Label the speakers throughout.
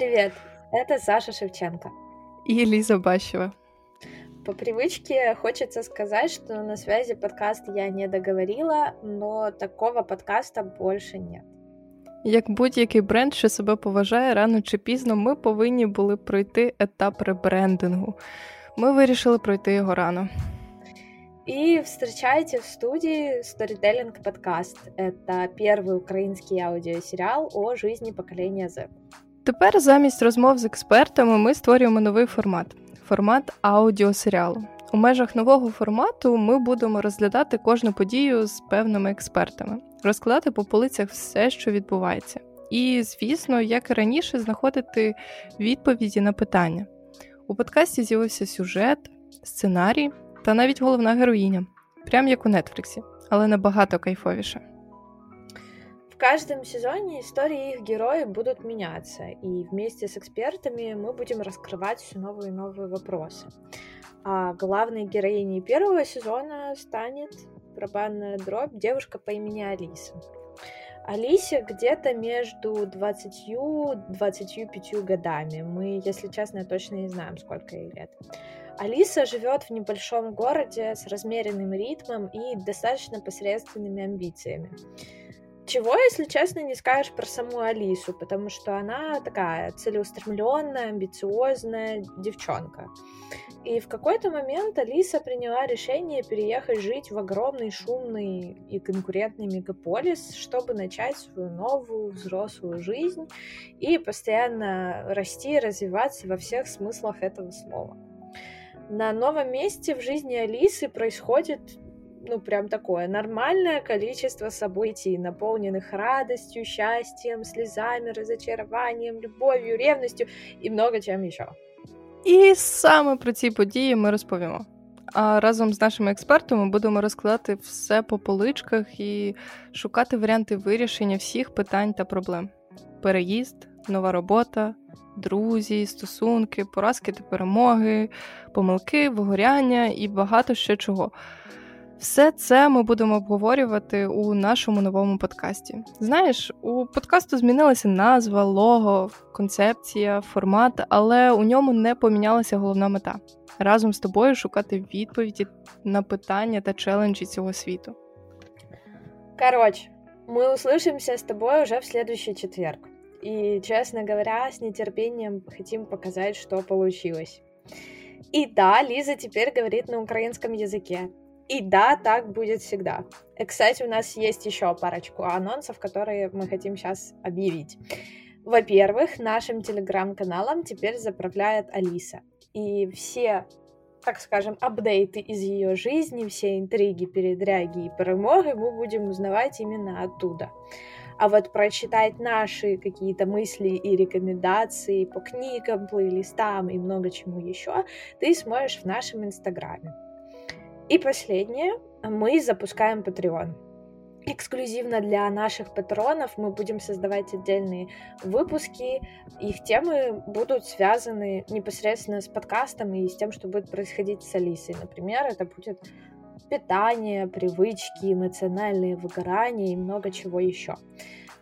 Speaker 1: Привет, это Саша Шевченко.
Speaker 2: И Лиза Бащева.
Speaker 1: По привычке хочется сказать, что на связи подкаст я не договорила, но такого подкаста больше нет.
Speaker 2: Як будь-який бренд, що себе поважає, рано чи пізно ми повинні були пройти етап ребрендингу. Ми вирішили пройти його рано.
Speaker 1: И встречайте в студии Storytelling Podcast. Это первый украинский аудиосериал о жизни поколения Z.
Speaker 2: Тепер замість розмов з експертами ми створюємо новий формат формат аудіосеріалу. У межах нового формату ми будемо розглядати кожну подію з певними експертами, розкладати по полицях все, що відбувається. І, звісно, як і раніше, знаходити відповіді на питання. У подкасті з'явився сюжет, сценарій та навіть головна героїня, прям як у Нетфліксі, але набагато кайфовіше.
Speaker 1: Каждом сезоне истории их героев будут меняться, и вместе с экспертами мы будем раскрывать все новые и новые вопросы. А главной героиней первого сезона станет барабанная дробь девушка по имени Алиса. Алисе где-то между 20 и 25 годами. Мы, если честно, точно не знаем, сколько ей лет. Алиса живет в небольшом городе с размеренным ритмом и достаточно посредственными амбициями. Чего, если честно, не скажешь про саму Алису, потому что она такая целеустремленная, амбициозная девчонка. И в какой-то момент Алиса приняла решение переехать жить в огромный, шумный и конкурентный мегаполис, чтобы начать свою новую взрослую жизнь и постоянно расти и развиваться во всех смыслах этого слова. На новом месте в жизни Алисы происходит ну, прям такое нормальное количество событий, наполненных радостью, счастьем, слезами, разочарованием, любовью, ревностью и много чем еще.
Speaker 2: І саме про ці події ми розповімо. А разом з нашими експертами будемо розкладати все по поличках і шукати варіанти вирішення всіх питань та проблем: переїзд, нова робота, друзі, стосунки, поразки та перемоги, помилки, вигоряння і багато ще чого. Все це ми будемо обговорювати у нашому новому подкасті. Знаєш, у подкасту змінилася назва, лого, концепція, формат, але у ньому не помінялася головна мета разом з тобою шукати відповіді на питання та челенджі цього світу.
Speaker 1: Короче, мы услышимся с тобой уже в следующий четверг. И, честно говоря, с нетерпением хотим показать, что получилось. И да, Лиза теперь говорит на украинском языке. И да, так будет всегда. И, кстати, у нас есть еще парочку анонсов, которые мы хотим сейчас объявить. Во-первых, нашим телеграм-каналом теперь заправляет Алиса. И все, так скажем, апдейты из ее жизни, все интриги, передряги и перемоги мы будем узнавать именно оттуда. А вот прочитать наши какие-то мысли и рекомендации по книгам, плейлистам и много чему еще ты сможешь в нашем инстаграме. И последнее, мы запускаем Patreon. Эксклюзивно для наших патронов мы будем создавать отдельные выпуски. Их темы будут связаны непосредственно с подкастом и с тем, что будет происходить с Алисой. Например, это будет питание, привычки, эмоциональные выгорания и много чего еще.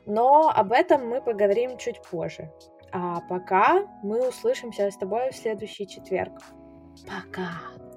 Speaker 1: Но об этом мы поговорим чуть позже. А пока мы услышимся с тобой в следующий четверг. Пока!